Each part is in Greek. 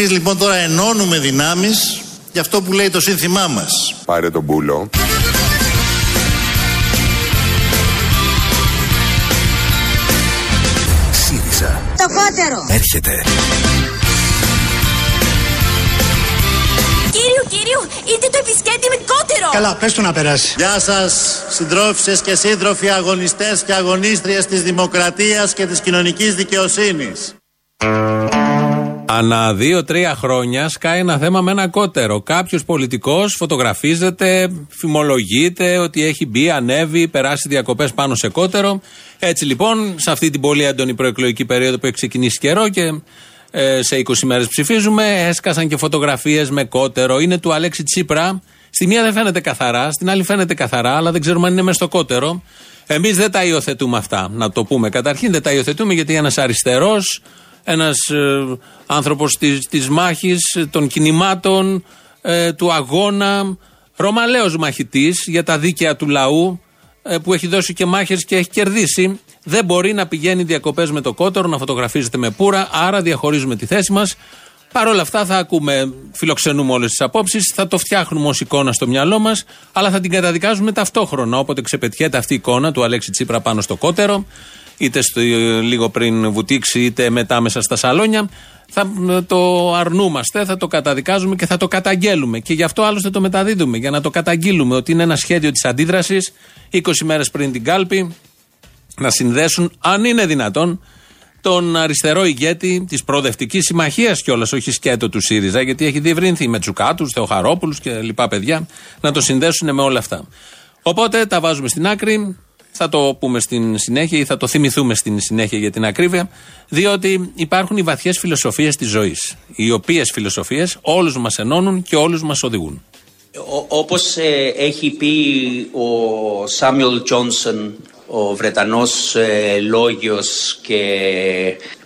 Εμείς λοιπόν τώρα ενώνουμε δυνάμεις για αυτό που λέει το σύνθημά μας. Πάρε τον πούλο. ΣΥΡΙΖΑ. Το κότερο. Έρχεται. Κύριο, κύριο, είτε το επισκέπτη με κότερο. Καλά, πες του να περάσει. Γεια σας συντρόφισσες και σύντροφοι αγωνιστές και αγωνίστριες της δημοκρατίας και της κοινωνικής δικαιοσύνης. Ανά δύο-τρία χρόνια σκάει ένα θέμα με ένα κότερο. Κάποιος πολιτικός φωτογραφίζεται, φημολογείται ότι έχει μπει, ανέβει, περάσει διακοπές πάνω σε κότερο. Έτσι λοιπόν, σε αυτή την πολύ έντονη προεκλογική περίοδο που έχει ξεκινήσει καιρό και ε, σε 20 μέρες ψηφίζουμε, έσκασαν και φωτογραφίες με κότερο. Είναι του Αλέξη Τσίπρα. Στη μία δεν φαίνεται καθαρά, στην άλλη φαίνεται καθαρά, αλλά δεν ξέρουμε αν είναι μέσα στο κότερο. Εμείς δεν τα υιοθετούμε αυτά, να το πούμε. Καταρχήν δεν τα υιοθετούμε γιατί ένας αριστερός, ένας ε, άνθρωπος της μάχης, των κινημάτων, ε, του αγώνα, ρωμαλαίος μαχητής για τα δίκαια του λαού, ε, που έχει δώσει και μάχες και έχει κερδίσει, δεν μπορεί να πηγαίνει διακοπές με το κότερο, να φωτογραφίζεται με πουρα, άρα διαχωρίζουμε τη θέση μας. Παρ' όλα αυτά θα ακούμε, φιλοξενούμε όλες τις απόψεις, θα το φτιάχνουμε ως εικόνα στο μυαλό μας, αλλά θα την καταδικάζουμε ταυτόχρονα. Όποτε ξεπετιέται αυτή η εικόνα του Αλέξη Τσίπρα πάνω στο κότερο, είτε στο, λίγο πριν βουτήξει, είτε μετά μέσα στα σαλόνια, θα ε, το αρνούμαστε, θα το καταδικάζουμε και θα το καταγγέλουμε. Και γι' αυτό άλλωστε το μεταδίδουμε, για να το καταγγείλουμε ότι είναι ένα σχέδιο της αντίδρασης 20 μέρες πριν την κάλπη να συνδέσουν, αν είναι δυνατόν, τον αριστερό ηγέτη της προοδευτικής συμμαχίας κιόλας, όχι σκέτο του ΣΥΡΙΖΑ, γιατί έχει διευρυνθεί με Τσουκάτου, Θεοχαρόπουλους και λοιπά παιδιά, να το συνδέσουν με όλα αυτά. Οπότε τα βάζουμε στην άκρη. Θα το πούμε στην συνέχεια ή θα το θυμηθούμε στην συνέχεια για την ακρίβεια, διότι υπάρχουν οι βαθιές φιλοσοφίες της ζωής. Οι οποίες φιλοσοφίες όλους μας ενώνουν και όλους μας οδηγούν. Όπως ε, έχει πει ο Σάμιουλ Τζόνσον, ο Βρετανός ε, λόγιος και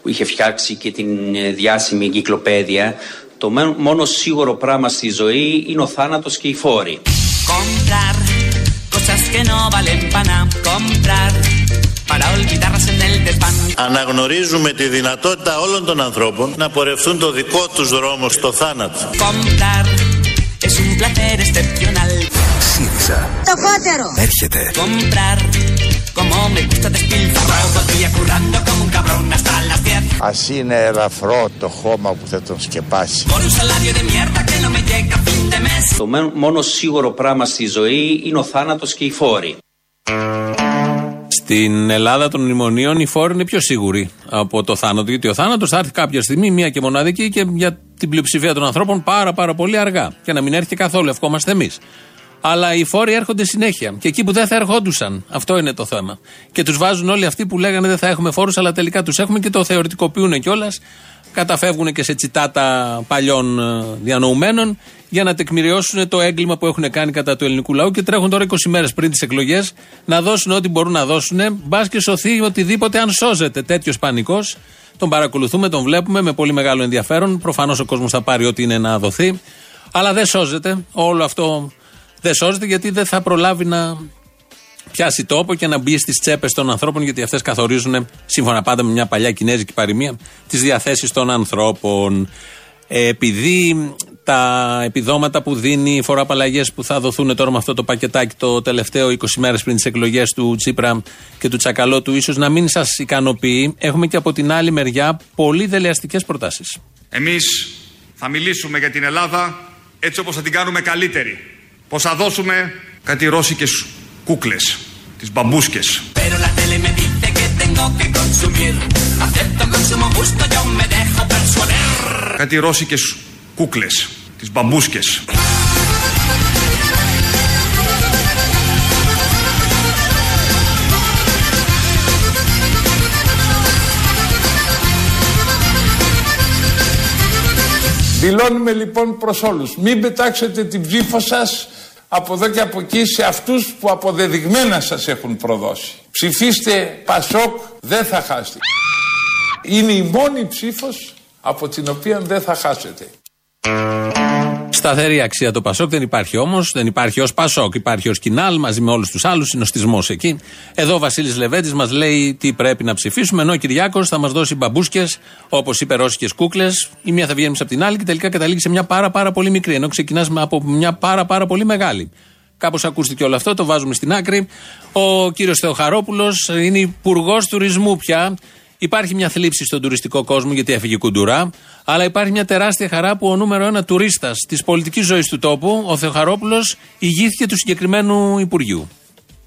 που είχε φτιάξει και την ε, διάσημη εγκυκλοπαίδεια, το μένο- μόνο σίγουρο πράγμα στη ζωή είναι ο θάνατος και η φόρη. Comprar cosas que no valen para comprar para olvidarlas en el desván. Αναγνωρίζουμε τη δυνατότητα όλων των ανθρώπων να πορευθούν το δικό τους δρόμο στο θάνατο. Comprar es un placer excepcional. ΣΥΡΙΖΑ. Το κότερο. Έρχεται. Comprar como me gusta despilfarrar todo el día currando como un cabrón hasta las 10 Ας είναι ελαφρό το χώμα που θα τον σκεπάσει. por un salario de mierda que no me llega a fin de mes. Το μένο- μόνο σίγουρο πράγμα στη ζωή είναι ο θάνατος και η φόρη. Στην Ελλάδα των μνημονίων οι φόροι είναι πιο σίγουροι από το θάνατο. Γιατί ο θάνατος θα έρθει κάποια στιγμή, μία και μοναδική και για την πλειοψηφία των ανθρώπων πάρα πάρα πολύ αργά. Και να μην έρθει καθόλου, ευχόμαστε εμείς. Αλλά οι φόροι έρχονται συνέχεια. Και εκεί που δεν θα ερχόντουσαν. Αυτό είναι το θέμα. Και τους βάζουν όλοι αυτοί που λέγανε δεν θα έχουμε φόρους, αλλά τελικά τους έχουμε και το θεωρητικοποιούν κιόλας. Καταφεύγουν και σε τσιτάτα παλιών ε, διανοουμένων για να τεκμηριώσουν το έγκλημα που έχουν κάνει κατά του ελληνικού λαού και τρέχουν τώρα 20 μέρες πριν τις εκλογές να δώσουν ό,τι μπορούν να δώσουν. Μπας και σωθεί οτιδήποτε αν σώζεται. Τέτοιος πανικός. Τον παρακολουθούμε, τον βλέπουμε με πολύ μεγάλο ενδιαφέρον. Προφανώς ο κόσμος θα πάρει ό,τι είναι να δοθεί. Αλλά δεν σώζεται. Όλο αυτό δεν σώζεται γιατί δεν θα προλάβει να πιάσει τόπο και να μπει στις τσέπες των ανθρώπων, γιατί αυτές καθορίζουν, σύμφωνα πάντα με μια παλιά κινέζικη παροιμία, τις διαθέσεις των ανθρώπων. Ε, επειδή τα επιδόματα που δίνει, οι φοροαπαλλαγές που θα δοθούν τώρα με αυτό το πακετάκι το τελευταίο 20 μέρες πριν τις εκλογές του Τσίπρα και του Τσακαλώτου, ίσως να μην σας ικανοποιεί, έχουμε και από την άλλη μεριά πολύ δελεαστικές προτάσεις. Εμείς θα μιλήσουμε για την Ελλάδα έτσι όπως θα την κάνουμε καλύτερη. Πως θα δώσουμε κάτι ρώσικες κούκλες, τις μπαμπούσκες. Pero la tele me dice que tengo que consumir. Acepto con sumo gusto, yo me dejo persuadir. Κάτι ρώσικες κούκλες, τις μπαμπούσκες. Δηλώνουμε λοιπόν προς όλους, μην πετάξετε την ψήφο σας από εδώ και από εκεί σε αυτούς που αποδεδειγμένα σας έχουν προδώσει. Ψηφίστε Πασόκ, δεν θα χάσετε. Είναι η μόνη ψήφος από την οποία δεν θα χάσετε. Σταθερή αξία το Πασόκ δεν υπάρχει όμως. Δεν υπάρχει ως Πασόκ. Υπάρχει ως Κινάλ μαζί με όλους τους άλλους. Συνοστισμό εκεί. Εδώ ο Βασίλης Λεβέντης μας λέει τι πρέπει να ψηφίσουμε. Ενώ ο Κυριάκος θα μας δώσει μπαμπούσκες, όπως είπε, ρώσικες κούκλες. Η μία θα βγαίνει από την άλλη και τελικά καταλήγει σε μια πάρα, πάρα πολύ μικρή. Ενώ ξεκινάς από μια πάρα, πάρα πολύ μεγάλη. Κάπως ακούστηκε όλο αυτό, το βάζουμε στην άκρη. Ο κύριος Θεοχαρόπουλος είναι υπουργός τουρισμού πια. Υπάρχει μια θλίψη στον τουριστικό κόσμο γιατί έφυγε κουντουρά, αλλά υπάρχει μια τεράστια χαρά που ο νούμερο ένα τουρίστας της πολιτικής ζωής του τόπου, ο Θεοχαρόπουλος, ηγήθηκε του συγκεκριμένου Υπουργείου.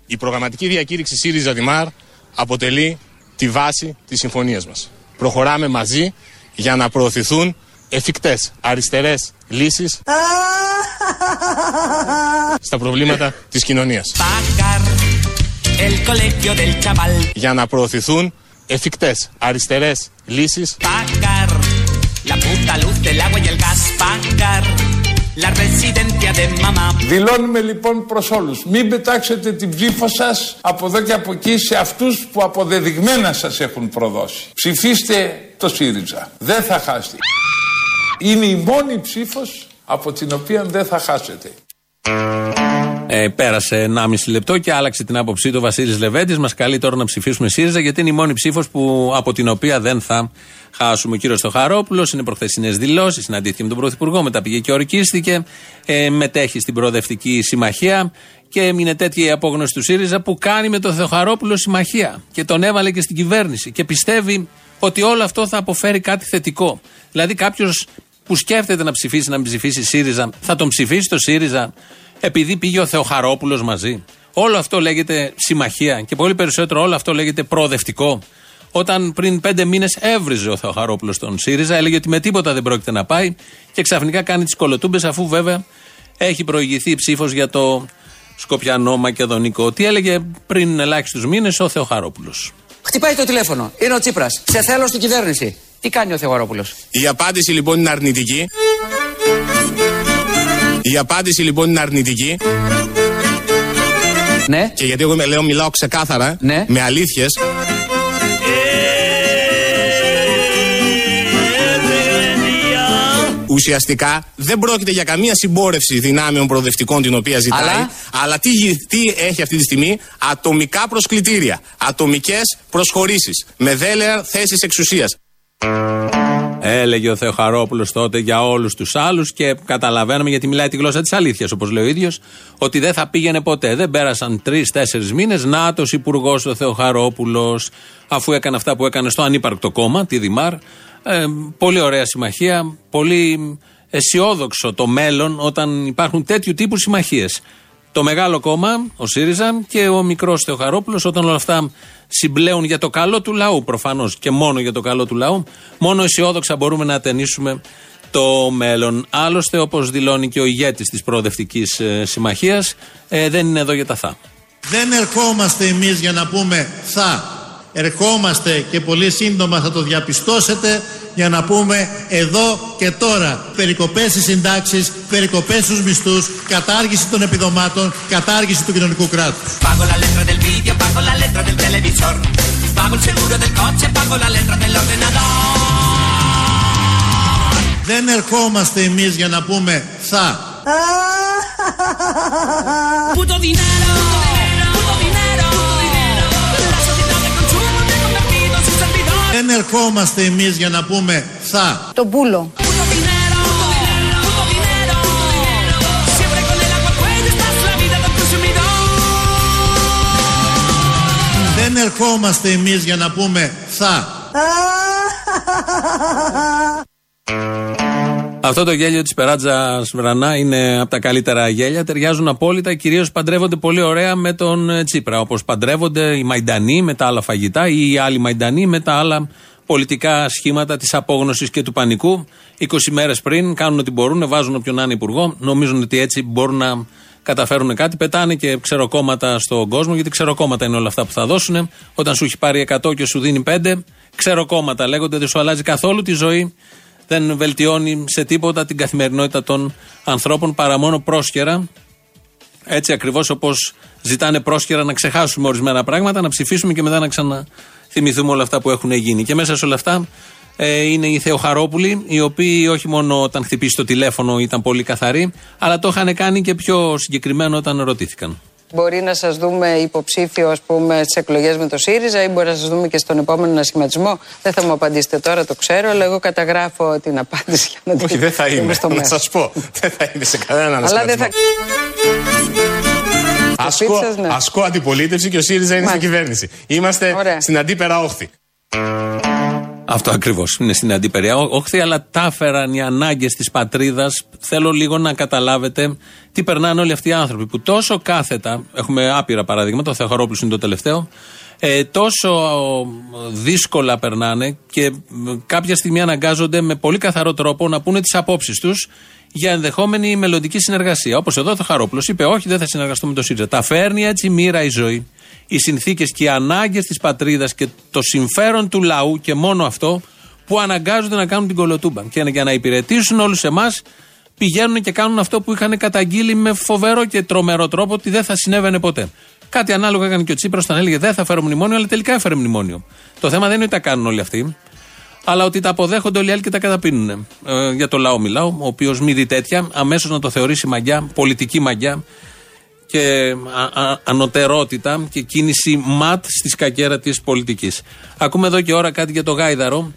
Η προγραμματική διακήρυξη ΣΥΡΙΖΑ Δημάρ αποτελεί τη βάση της συμφωνίας μας. Προχωράμε μαζί για να προωθηθούν εφικτές αριστερές λύσεις στα προβλήματα της κοινωνίας. Για να προωθηθούν εφικτές αριστερές λύσεις Δηλώνουμε λοιπόν προς όλους μην πετάξετε την ψήφο σας από εδώ και από εκεί σε αυτούς που αποδεδειγμένα σας έχουν προδώσει. Ψηφίστε το ΣΥΡΙΖΑ. Δεν θα χάσετε. Είναι η μόνη ψήφος από την οποία δεν θα χάσετε. Ε, πέρασε 1,5 λεπτό και άλλαξε την άποψή του ο Βασίλης Λεβέντης. Μας καλεί τώρα να ψηφίσουμε ΣΥΡΙΖΑ γιατί είναι η μόνη ψήφος από την οποία δεν θα χάσουμε. Ο κύριος Στοχαρόπουλος είναι προχθεσινές δηλώσεις, συναντήθηκε με τον Πρωθυπουργό, μετά πήγε και ορκίστηκε, ε, μετέχει στην Προοδευτική Συμμαχία και είναι τέτοια η απόγνωση του ΣΥΡΙΖΑ που κάνει με τον Θεοχαρόπουλο συμμαχία και τον έβαλε και στην κυβέρνηση και πιστεύει ότι όλο αυτό θα αποφέρει κάτι θετικό. Δηλαδή κάποιος που σκέφτεται να ψηφίσει, να μην ψηφίσει ΣΥΡΙΖΑ, θα τον ψηφίσει το ΣΥΡΙΖΑ επειδή πήγε ο Θεοχαρόπουλος μαζί. Όλο αυτό λέγεται συμμαχία και πολύ περισσότερο όλο αυτό λέγεται προοδευτικό. Όταν πριν πέντε μήνες έβριζε ο Θεοχαρόπουλος τον ΣΥΡΙΖΑ, έλεγε ότι με τίποτα δεν πρόκειται να πάει και ξαφνικά κάνει τις κολοτούμπες αφού βέβαια έχει προηγηθεί ψήφος για το Σκοπιανό Μακεδονικό. Τι έλεγε πριν ελάχιστους μήνες ο Θεοχαρόπουλος. Χτυπάει το τηλέφωνο. Είναι ο Τσίπρας. Σε θέλω στην κυβέρνηση. Τι κάνει ο Θεοχαρόπουλος; Η απάντηση λοιπόν είναι αρνητική. Η απάντηση λοιπόν είναι αρνητική. Ναι. Και γιατί εγώ λέω, μιλάω ξεκάθαρα, ναι. με αλήθειες. Ουσιαστικά δεν πρόκειται για καμία συμπόρευση δυνάμεων προοδευτικών την οποία ζητάει. Αλλά, αλλά τι, τι έχει αυτή τη στιγμή, ατομικά προσκλητήρια, ατομικές προσχωρήσεις, με δέλεα θέσεις εξουσίας. Έλεγε ο Θεοχαρόπουλος τότε για όλους τους άλλους και καταλαβαίνουμε γιατί μιλάει τη γλώσσα της αλήθειας, όπως λέει ο ίδιος, ότι δεν θα πήγαινε ποτέ. Δεν πέρασαν τρει-τέσσερι μήνες. Νάτος υπουργός ο Θεοχαρόπουλος, αφού έκανε αυτά που έκανε στο ανύπαρκτο κόμμα, τη Δημάρ. Ε, πολύ ωραία συμμαχία. Πολύ αισιόδοξο το μέλλον όταν υπάρχουν τέτοιου τύπου συμμαχίες. Το μεγάλο κόμμα, ο ΣΥΡΙΖΑ και ο μικρός Θεοχαρόπουλος, όταν όλα αυτά συμπλέουν για το καλό του λαού προφανώς και μόνο για το καλό του λαού, μόνο αισιόδοξα μπορούμε να ατενίσουμε το μέλλον. Άλλωστε, όπως δηλώνει και ο ηγέτης της Προοδευτικής ε, Συμμαχίας, ε, δεν είναι εδώ για τα θα. Δεν ερχόμαστε εμείς για να πούμε θα. Ερχόμαστε και πολύ σύντομα θα το διαπιστώσετε για να πούμε εδώ και τώρα περικοπές στις συντάξεις, περικοπές στους μισθούς, κατάργηση των επιδομάτων, κατάργηση του κοινωνικού κράτους. Pago la letra del video, pago la letra del televisor. Pago el seguro del coche, pago la letra del ordenador. Δεν ερχόμαστε εμείς για να πούμε θα. Puto dinero, Δεν ερχόμαστε εμείς για να πούμε θα. Το πουλο. Δεν ερχόμαστε εμείς για να πούμε θα. Αυτό το γέλιο της Περάτζα Βρανά είναι από τα καλύτερα γέλια. Ταιριάζουν απόλυτα. Κυρίως παντρεύονται πολύ ωραία με τον ε, Τσίπρα. Όπως παντρεύονται οι Μαϊντανοί με τα άλλα φαγητά ή οι άλλοι Μαϊντανοί με τα άλλα πολιτικά σχήματα της απόγνωσης και του πανικού. 20 μέρες πριν κάνουν ό,τι μπορούν, βάζουν όποιον να είναι υπουργό. Νομίζουν ότι έτσι μπορούν να καταφέρουν κάτι. Πετάνε και ξεροκόμματα στον κόσμο, γιατί ξεροκόμματα είναι όλα αυτά που θα δώσουν. Όταν σου έχει πάρει 100 και σου δίνει 5, ξεροκόμματα λέγονται, δεν σου αλλάζει καθόλου τη ζωή δεν βελτιώνει σε τίποτα την καθημερινότητα των ανθρώπων παρά μόνο πρόσχερα. Έτσι ακριβώς όπως ζητάνε πρόσχερα να ξεχάσουμε ορισμένα πράγματα, να ψηφίσουμε και μετά να ξαναθυμηθούμε όλα αυτά που έχουν γίνει. Και μέσα σε όλα αυτά ε, είναι οι Θεοχαρόπουλοι, οι οποίοι όχι μόνο όταν χτυπήσει το τηλέφωνο ήταν πολύ καθαροί, αλλά το είχαν κάνει και πιο συγκεκριμένο όταν ρωτήθηκαν. Μπορεί να σας δούμε υποψήφιο, ας πούμε, στις εκλογές με το ΣΥΡΙΖΑ ή μπορεί να σας δούμε και στον επόμενο ανασχηματισμό. Δεν θα μου απαντήσετε τώρα, το ξέρω, αλλά εγώ καταγράφω την απάντηση για να την Όχι, δεν θα είμαι. στο Να μέλλον. σας πω. Δεν θα είναι σε κανέναν Αλλά δεν ανασχηματισμό. θα. Ασκώ, σπίτι σας, ναι. ασκώ αντιπολίτευση και ο ΣΥΡΙΖΑ είναι στην Μάλιστα. κυβέρνηση. Είμαστε Ωραία. στην αντίπερα όχθη. Αυτό ακριβώς. Είναι στην αντίπερια όχθη, αλλά τα έφεραν οι ανάγκες της πατρίδας. Θέλω λίγο να καταλάβετε τι περνάνε όλοι αυτοί οι άνθρωποι που τόσο κάθετα. Έχουμε άπειρα παραδείγματα, ο Θεοχαρόπουλο είναι το τελευταίο. Ε, τόσο δύσκολα περνάνε και μ, κάποια στιγμή αναγκάζονται με πολύ καθαρό τρόπο να πούνε τις απόψεις τους για ενδεχόμενη μελλοντική συνεργασία. Όπως εδώ ο Θεοχαρόπουλο είπε: Όχι, δεν θα συνεργαστώ με το ΣΥΡΙΖΑ. Τα φέρνει έτσι μοίρα η ζωή. Οι συνθήκες και οι ανάγκες της πατρίδας και το συμφέρον του λαού και μόνο αυτό που αναγκάζονται να κάνουν την κολοτούμπα. Και για να υπηρετήσουν όλους εμάς, πηγαίνουν και κάνουν αυτό που είχαν καταγγείλει με φοβερό και τρομερό τρόπο ότι δεν θα συνέβαινε ποτέ. Κάτι ανάλογο έκανε και ο Τσίπρας όταν έλεγε Δεν θα φέρω μνημόνιο, αλλά τελικά έφερε μνημόνιο. Το θέμα δεν είναι ότι τα κάνουν όλοι αυτοί, αλλά ότι τα αποδέχονται όλοι οι άλλοι και τα καταπίνουν. Ε, για το λαό μιλάω, ο οποίος μη δει τέτοια, αμέσως να το θεωρήσει μαγιά, πολιτική μαγιά και α- α- ανωτερότητα και κίνηση ματ στη σκακέρα της πολιτικής. Ακούμε εδώ και ώρα κάτι για το Γάιδαρο.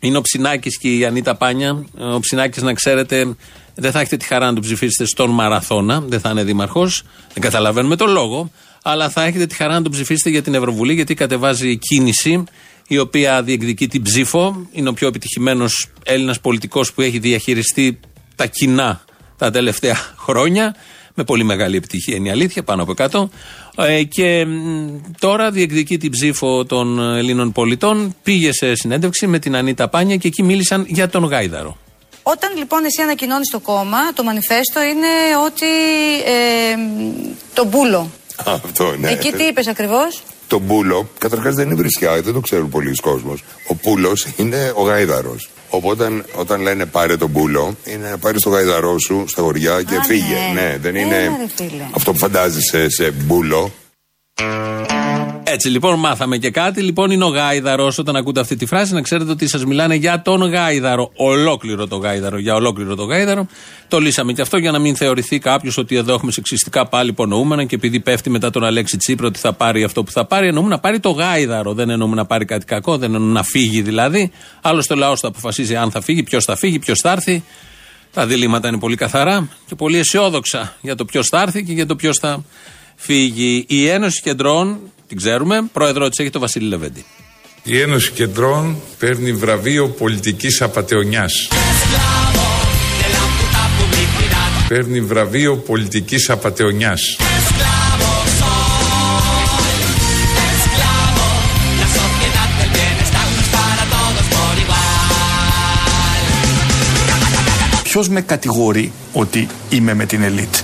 Είναι ο Ψινάκης και η Ανίτα Πάνια. Ο Ψινάκης, να ξέρετε, δεν θα έχετε τη χαρά να τον ψηφίσετε στον Μαραθώνα, δεν θα είναι δήμαρχος. Δεν καταλαβαίνουμε τον λόγο. Αλλά θα έχετε τη χαρά να τον ψηφίσετε για την Ευρωβουλή, γιατί κατεβάζει κίνηση η οποία διεκδικεί την ψήφο. Είναι ο πιο επιτυχημένος Έλληνας πολιτικός που έχει διαχειριστεί τα κοινά τα τελευταία χρόνια. Με πολύ μεγάλη επιτυχία είναι η αλήθεια, πάνω από 100. Ε, και μ, τώρα διεκδικεί την ψήφο των Ελλήνων πολιτών. Πήγε σε συνέντευξη με την Ανίτα Πάνια και εκεί μίλησαν για τον Γάιδαρο. Όταν λοιπόν εσύ ανακοινώνεις το κόμμα, το μανιφέστο είναι ότι. Ε, το μπούλο. Αυτό, ναι. Εκεί τι είπες ακριβώς; Το μπούλο, καταρχάς δεν είναι βρισιά, δεν το ξέρουν πολλοί κόσμος. Ο πούλο είναι ο γάιδαρος. Οπότε όταν, όταν λένε πάρε τον μπούλο, είναι να πάρει το γάιδαρό σου στα χωριά και Α, φύγε. ναι. Ναι, δεν Έλα, είναι ρε φίλε. αυτό που φαντάζεσαι σε μπούλο. Έτσι λοιπόν μάθαμε και κάτι. Λοιπόν είναι ο Γάιδαρος. Όταν ακούτε αυτή τη φράση, να ξέρετε ότι σας μιλάνε για τον Γάιδαρο. Ολόκληρο το Γάιδαρο. Για ολόκληρο το Γάιδαρο. Το λύσαμε και αυτό για να μην θεωρηθεί κάποιος ότι εδώ έχουμε σεξιστικά πάλι υπονοούμενα και επειδή πέφτει μετά τον Αλέξη Τσίπρα ότι θα πάρει αυτό που θα πάρει. Εννοούμε να πάρει το Γάιδαρο. Δεν εννοούμε να πάρει κάτι κακό. Δεν εννοούμε να φύγει δηλαδή. Άλλωστε ο λαός θα αποφασίζει αν θα φύγει, ποιος θα φύγει, ποιος θα έρθει. Τα διλήμματα είναι πολύ καθαρά και πολύ αισιόδοξα για το ποιος θα έρθει και για το ποιος θα φύγει. Η Ένωση Κεντρών, την ξέρουμε, πρόεδρο της έχει το Βασίλη Λεβέντη. Η Ένωση Κεντρών παίρνει βραβείο πολιτικής απατεωνιάς. Παίρνει βραβείο πολιτικής απατεωνιάς. Ποιος με κατηγορεί ότι είμαι με την ελίτ;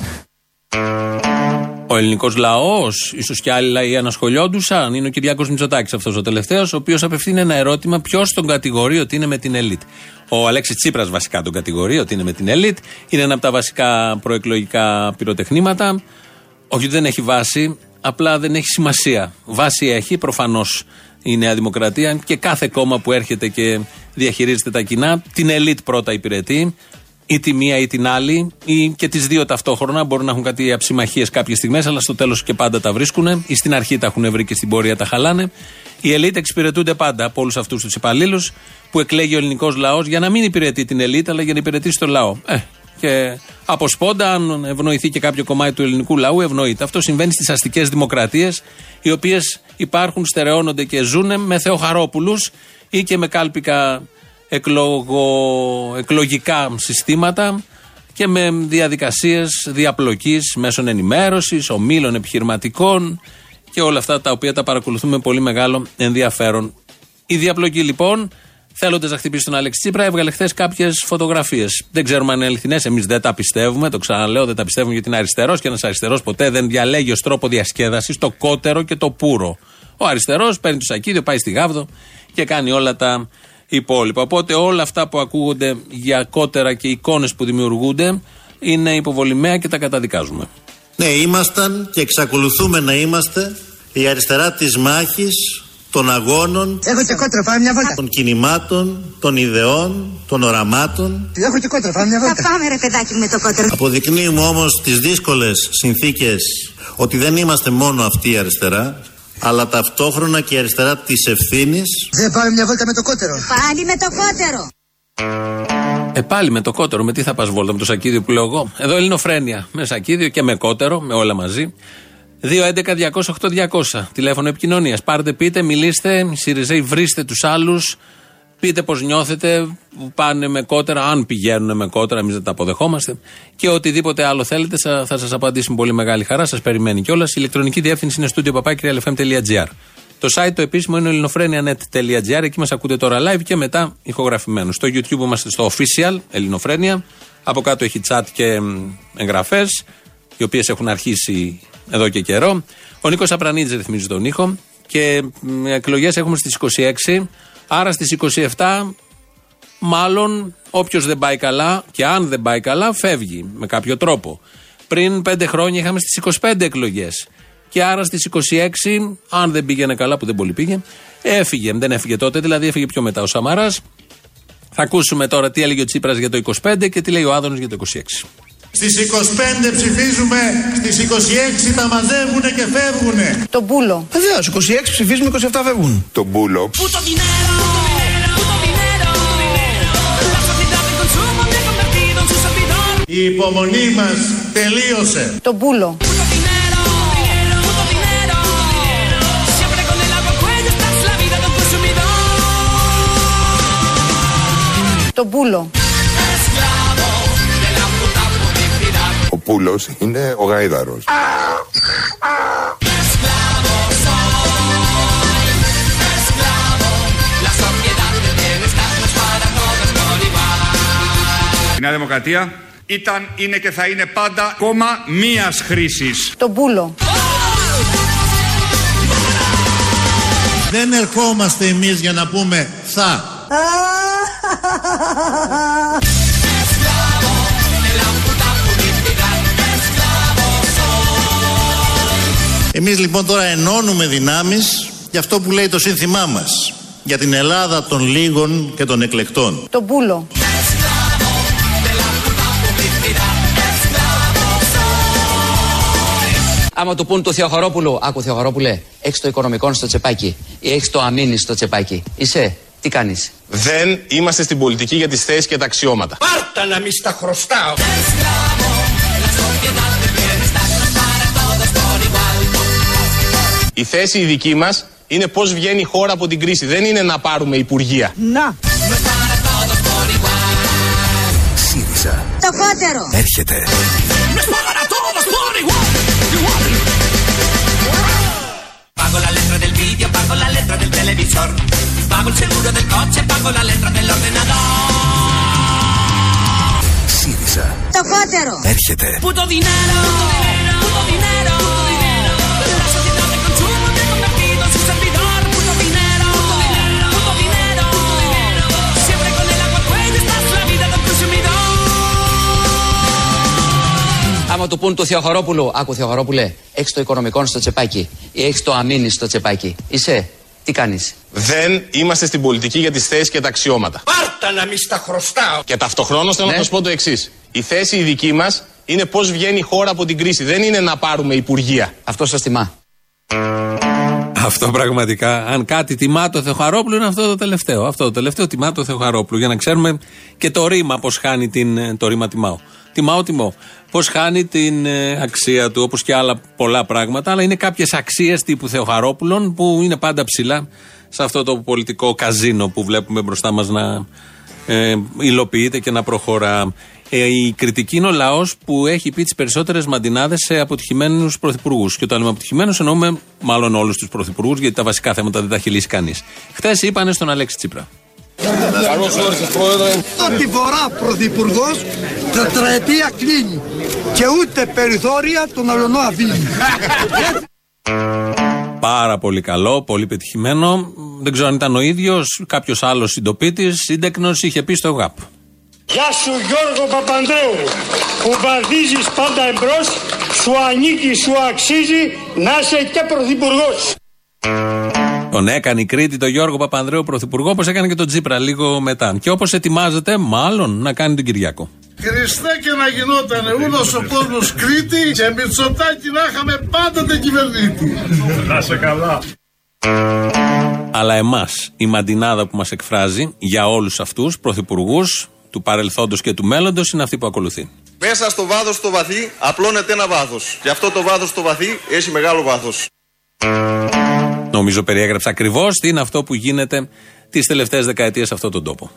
Ο ελληνικός λαός, ίσως και άλλοι λαοί ανασχολιόντουσαν. Είναι ο Κυριάκος Μητσοτάκης αυτός ο τελευταίος, ο οποίος απευθύνει ένα ερώτημα: Ποιος τον κατηγορεί ότι είναι με την ελίτ. Ο Αλέξης Τσίπρας βασικά τον κατηγορεί ότι είναι με την ελίτ. Είναι ένα από τα βασικά προεκλογικά πυροτεχνήματα. Όχι ότι δεν έχει βάση, απλά δεν έχει σημασία. Βάση έχει προφανώς η Νέα Δημοκρατία και κάθε κόμμα που έρχεται και διαχειρίζεται τα κοινά, την ελίτ πρώτα υπηρετεί ή τη μία ή την άλλη, ή και τις δύο ταυτόχρονα. Μπορούν να έχουν κάτι αψημαχίες κάποιες στιγμές, αλλά στο τέλος και πάντα τα βρίσκουν. Ή στην αρχή τα έχουν βρει και στην πορεία τα χαλάνε. Οι ελίτ εξυπηρετούνται πάντα από όλους αυτούς τους υπαλλήλους που εκλέγει ο ελληνικός λαός για να μην υπηρετεί την ελίτ, αλλά για να υπηρετήσει τον λαό. Ε, και από σπόντα, αν ευνοηθεί και κάποιο κομμάτι του ελληνικού λαού, ευνοείται. Αυτό συμβαίνει στις αστικές δημοκρατίες, οι οποίες υπάρχουν, στερεώνονται και ζουν με θεοχαρόπουλους ή και με κάλπικα εκλογο, εκλογικά συστήματα και με διαδικασίες διαπλοκής μέσων ενημέρωσης, ομίλων επιχειρηματικών και όλα αυτά τα οποία τα παρακολουθούμε με πολύ μεγάλο ενδιαφέρον. Η διαπλοκή λοιπόν, θέλοντας να χτυπήσει τον Άλεξη Τσίπρα, έβγαλε χθες κάποιες φωτογραφίες. Δεν ξέρουμε αν είναι αληθινές, εμείς δεν τα πιστεύουμε. Το ξαναλέω, δεν τα πιστεύουμε γιατί είναι αριστερός και ένας αριστερός ποτέ δεν διαλέγει ως τρόπο διασκέδασης το κότερο και το πουρο. Ο αριστερός παίρνει το σακίδιο, πάει στη Γάβδο και κάνει όλα τα υπόλοιπα. Οπότε όλα αυτά που ακούγονται για κότερα και εικόνες που δημιουργούνται είναι υποβολημαία και τα καταδικάζουμε. Ναι, ήμασταν και εξακολουθούμε να είμαστε η αριστερά της μάχης των αγώνων, Έχω και κότρο, πάμε μια βόλτα. των κινημάτων, των ιδεών, των οραμάτων. Έχω και κότρο, πάμε μια Θα βόλτα. πάμε ρε παιδάκι με το κότερο. Αποδεικνύουμε όμως τις δύσκολες συνθήκες ότι δεν είμαστε μόνο αυτή η αριστερά, αλλά ταυτόχρονα και η αριστερά της ευθύνης Δεν πάμε μια βόλτα με το κότερο. Πάλι με το κότερο. Ε, πάλι με το κότερο, με τι θα πας βόλτα, με το σακίδιο που λέω εγώ; Εδώ Ελληνοφρένια. Με σακίδιο και με κότερο, με όλα μαζί. 2.11.208.200. Τηλέφωνο επικοινωνίας. Πάρτε, πείτε, μιλήστε. Σιριζέοι, βρίστε τους άλλους. Πείτε πώς νιώθετε. που Πάνε με κότερα, αν πηγαίνουν με κότερα, εμείς δεν τα αποδεχόμαστε. Και οτιδήποτε άλλο θέλετε, σα- θα σας απαντήσουμε πολύ μεγάλη χαρά. Σας περιμένει κιόλας. Η ηλεκτρονική διεύθυνση είναι studio papakirialfm.gr. Το site το επίσημο είναι ελληνοφρένια.net.gr. Εκεί μας ακούτε τώρα live και μετά ηχογραφημένους. Στο YouTube είμαστε στο official Ελληνοφρένια. Από κάτω έχει chat και εγγραφές, οι οποίες έχουν αρχίσει εδώ και καιρό. Ο Νίκος Απρανίδης ρυθμίζει τον ήχο. Και εκλογές έχουμε στις 26. Άρα στις 27 μάλλον όποιος δεν πάει καλά και αν δεν πάει καλά φεύγει με κάποιο τρόπο. Πριν πέντε χρόνια είχαμε στις 25 εκλογές. Και άρα στις 26, αν δεν πήγαινε καλά, που δεν πολύ πήγε, έφυγε. Δεν έφυγε τότε, δηλαδή έφυγε πιο μετά ο Σαμαράς. Θα ακούσουμε τώρα τι έλεγε ο Τσίπρας για το 25 και τι λέει ο Άδωνος για το 26. Στις 25 ψηφίζουμε, στις 26 τα μαζεύουνε και φεύγουνε. Το μπούλο. Βεβαίως, 26 ψηφίζουμε, 27 φεύγουν. Το μπούλο Puto dinero, puto dinero. La sociedad del consumo me ha convertido en su servidor. Η υπομονή μας τελείωσε. Το μπούλο. Puto dinero, para todos por igual. Η Νέα Δημοκρατία ήταν, είναι και θα είναι πάντα κόμμα μίας χρήσης. Το μπούλο. Δεν ερχόμαστε εμείς για να πούμε θα. Εμείς λοιπόν τώρα ενώνουμε δυνάμεις για αυτό που λέει το σύνθημά μας. Για την Ελλάδα των λίγων και των εκλεκτών. Το μπούλο. Esclavo de la puta publicidad. Esclavo soy. Άμα του πούν του Θεοχαρόπουλου, άκου Θεοχαρόπουλε, έχεις το οικονομικό στο τσεπάκι ή έχεις το αμήνη στο τσεπάκι. Είσαι, τι κάνεις; Δεν είμαστε στην πολιτική για τις θέσεις και τα αξιώματα. Πάρτα να μη στα χρωστάω. Η θέση η δική μας είναι πώς βγαίνει η χώρα από την κρίση. Δεν είναι να πάρουμε υπουργεία. Να! Ξύρισα. Το φάτερο. Έρχεται. La letra del video. La letra del televisor. Del la letra del Το φάτερο. Πεύχετε. Που το δίνερο. Άμα του πούν του Θεοχαρόπουλου, άκου Θεοχαρόπουλε, έχεις το οικονομικό στο τσεπάκι ή έχεις το αμήνη στο τσεπάκι. Είσαι, τι κάνεις; Δεν είμαστε στην πολιτική για τις θέσεις και τα αξιώματα. Πάρτα να μη στα χρωστάω. Και ταυτοχρόνως θέλω Ναι. να σας πω το εξής. Η θέση η δική μας είναι πώς βγαίνει η χώρα από την κρίση. Δεν είναι να πάρουμε υπουργεία. Αυτό σας τιμά. Αυτό πραγματικά, αν κάτι τιμά το Θεοχαρόπουλο, είναι αυτό το τελευταίο. Αυτό το τελευταίο τιμά το Θεοχαρόπουλο. Για να ξέρουμε και το ρήμα πώς χάνει την. ε, Το ρήμα τιμάω. Τιμάω, τιμώ. Πώς χάνει την ε, αξία του, όπως και άλλα πολλά πράγματα. Αλλά είναι κάποιες αξίες τύπου Θεοχαρόπουλων που είναι πάντα ψηλά σε αυτό το πολιτικό καζίνο που βλέπουμε μπροστά μας να ε, υλοποιείται και να προχωρά. Ε, η κριτική είναι ο λαός που έχει πει τις περισσότερες μαντινάδες σε αποτυχημένους πρωθυπουργούς. Και όταν λέμε αποτυχημένους, εννοούμε μάλλον όλους τους πρωθυπουργούς, γιατί τα βασικά θέματα δεν τα έχει λύσει κανείς. Χθες είπανε στον Αλέξη Τσίπρα. Καλώς όρισες, Πρόεδρε. Ό,τι φορά πρωθυπουργός, τετραετία κλείνει. Και ούτε περιθώρια τον αλωνό αφήνει. Πάρα πολύ καλό, πολύ πετυχημένο. Δεν ξέρω αν ήταν ο ίδιος, κάποιος άλλος συντοπίτης, σύντεκνος, είχε πει στο ΓΑΠ. Γεια σου Γιώργο Παπανδρέου που βαδίζεις πάντα εμπρός, σου ανήκει, σου αξίζει να είσαι και πρωθυπουργός. Τον έκανε η Κρήτη τον Γιώργο Παπανδρέου πρωθυπουργό, όπως έκανε και τον Τζίπρα λίγο μετά. Και όπως ετοιμάζεται, μάλλον να κάνει τον Κυριάκο. Χριστέ και να γινόταν όλος ο κόσμος Κρήτη και Μητσοτάκη να είχαμε πάντοτε κυβερνήτη. Να σε καλά. Αλλά εμάς, η μαντινάδα που μας εκφράζει για όλους αυτούς, πρωθυπουργούς του παρελθόντος και του μέλλοντος, είναι αυτή που ακολουθεί. Μέσα στο βάθος το βαθύ απλώνεται ένα βάθος. Και αυτό το βάθος το βαθύ έχει μεγάλο βάθος. Νομίζω περιέγραψα ακριβώς τι είναι αυτό που γίνεται τις τελευταίες δεκαετίες σε αυτόν τον τόπο.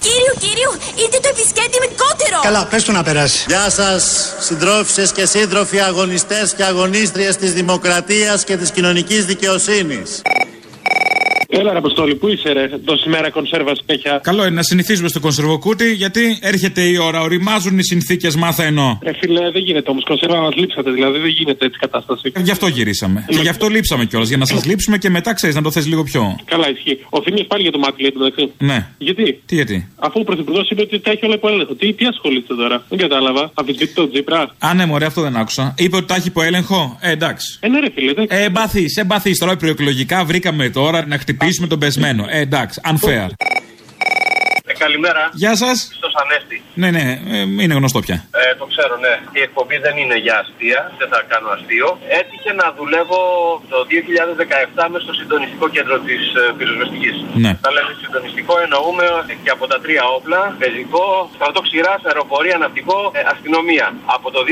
Κύριο, κύριο, ήρθε το επισκέπτη με κότερο. Καλά, πες του να περάσει. Γεια σας, συντρόφισσες και σύντροφοι αγωνιστές και αγωνίστριες της δημοκρατίας και της κοινωνικής δικαιοσύνης. Έλα, ρε Αποστόλη, πού είσαι, ρε, τόση μέρα κονσέρβας σπέχια. Καλό είναι να συνηθίζουμε στο κονσερβοκούτι γιατί έρχεται η ώρα, οριμάζουν οι συνθήκες, μάθα ενώ. Ρε φίλε, δεν γίνεται όμως. Κονσέρβα μας λείψατε, δηλαδή δεν γίνεται έτσι κατάσταση. Γι' αυτό γυρίσαμε. Και γι' αυτό λείψαμε κιόλας. Για να σας λείψουμε και μετά ξέρεις να το θες λίγο πιο. Καλά, ισχύει. Ο Θήμιος πάλι για το μάτι, λέει εντάξει. Ναι. Γιατί; Τι γιατί; Αφού ο Πρωθυπουργός είπε ότι τα έχει όλα υπό έλεγχο. Τι, τι ασχολείται τώρα; Δεν κατάλαβα. Αμφισβητεί το Τζίπρα; Α, ναι, μωρέ, αυτό δεν άκουσα. Είπε ότι τα έχει υπό έλεγχο; Ε, εντάξει. Ε, ναι, ρε φίλε. δεν- Ε, εμπαθείς, εμπαθείς. Τώρα προεκλογικά βρήκαμε τώρα να χτυπήσουμε τον πεσμένο. Ε, εντάξει, unfair. Ε, καλημέρα. Γεια σας. Στο Ανέστη. Ναι, ναι, ε, είναι γνωστό πια. Ε, το ξέρω, ναι. Η εκπομπή δεν είναι για αστεία, δεν θα κάνω αστείο. Έτυχε να δουλεύω το 2017 μες στο συντονιστικό κέντρο της ε, πυροσβεστικής. Ναι. Τα λέμε συντονιστικό, εννοούμε ε, και από τα τρία όπλα, πεζικό, στρατό ξηρά, αεροπορία, ναυτικό, ε, αστυνομία. Από το 2017,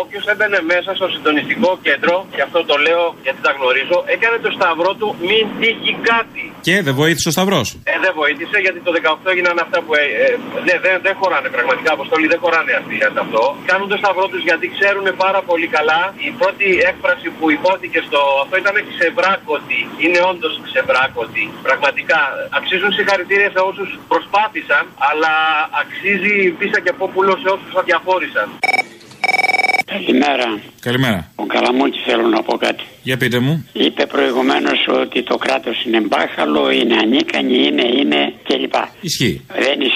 όποιος έμπαινε μέσα στο συντονιστικό κέντρο, και αυτό το λέω γιατί τα γνωρίζω, έκανε το σταυρό του μην τύχει κάτι. Και δεν βοήθησε ο Σταυρός. Ε, δεν βοήθησε γιατί το 18 έγιναν αυτά που. Ε, ε, ναι, δεν, δεν χωράνε πραγματικά αποστολή, δεν χωράνε αστεία σε αυτό. Κάνουν το σταυρό τους γιατί ξέρουν πάρα πολύ καλά. Η πρώτη έκφραση που υπόθηκε στο αυτό ήταν ξεβράκωτη. Είναι όντως ξεβράκωτη. Πραγματικά αξίζουν συγχαρητήρια σε όσους προσπάθησαν, αλλά αξίζει πίσα και πόπουλο σε όσους αδιαφόρησαν. Καλημέρα. Καλημέρα. Ο Καλαμούκης θέλω να πω κάτι. Για πείτε μου. Είπε προηγουμένως ότι το κράτος είναι μπάχαλο, είναι ανίκανη, είναι, είναι κλπ. Ισχύει. Δεν ισχύει,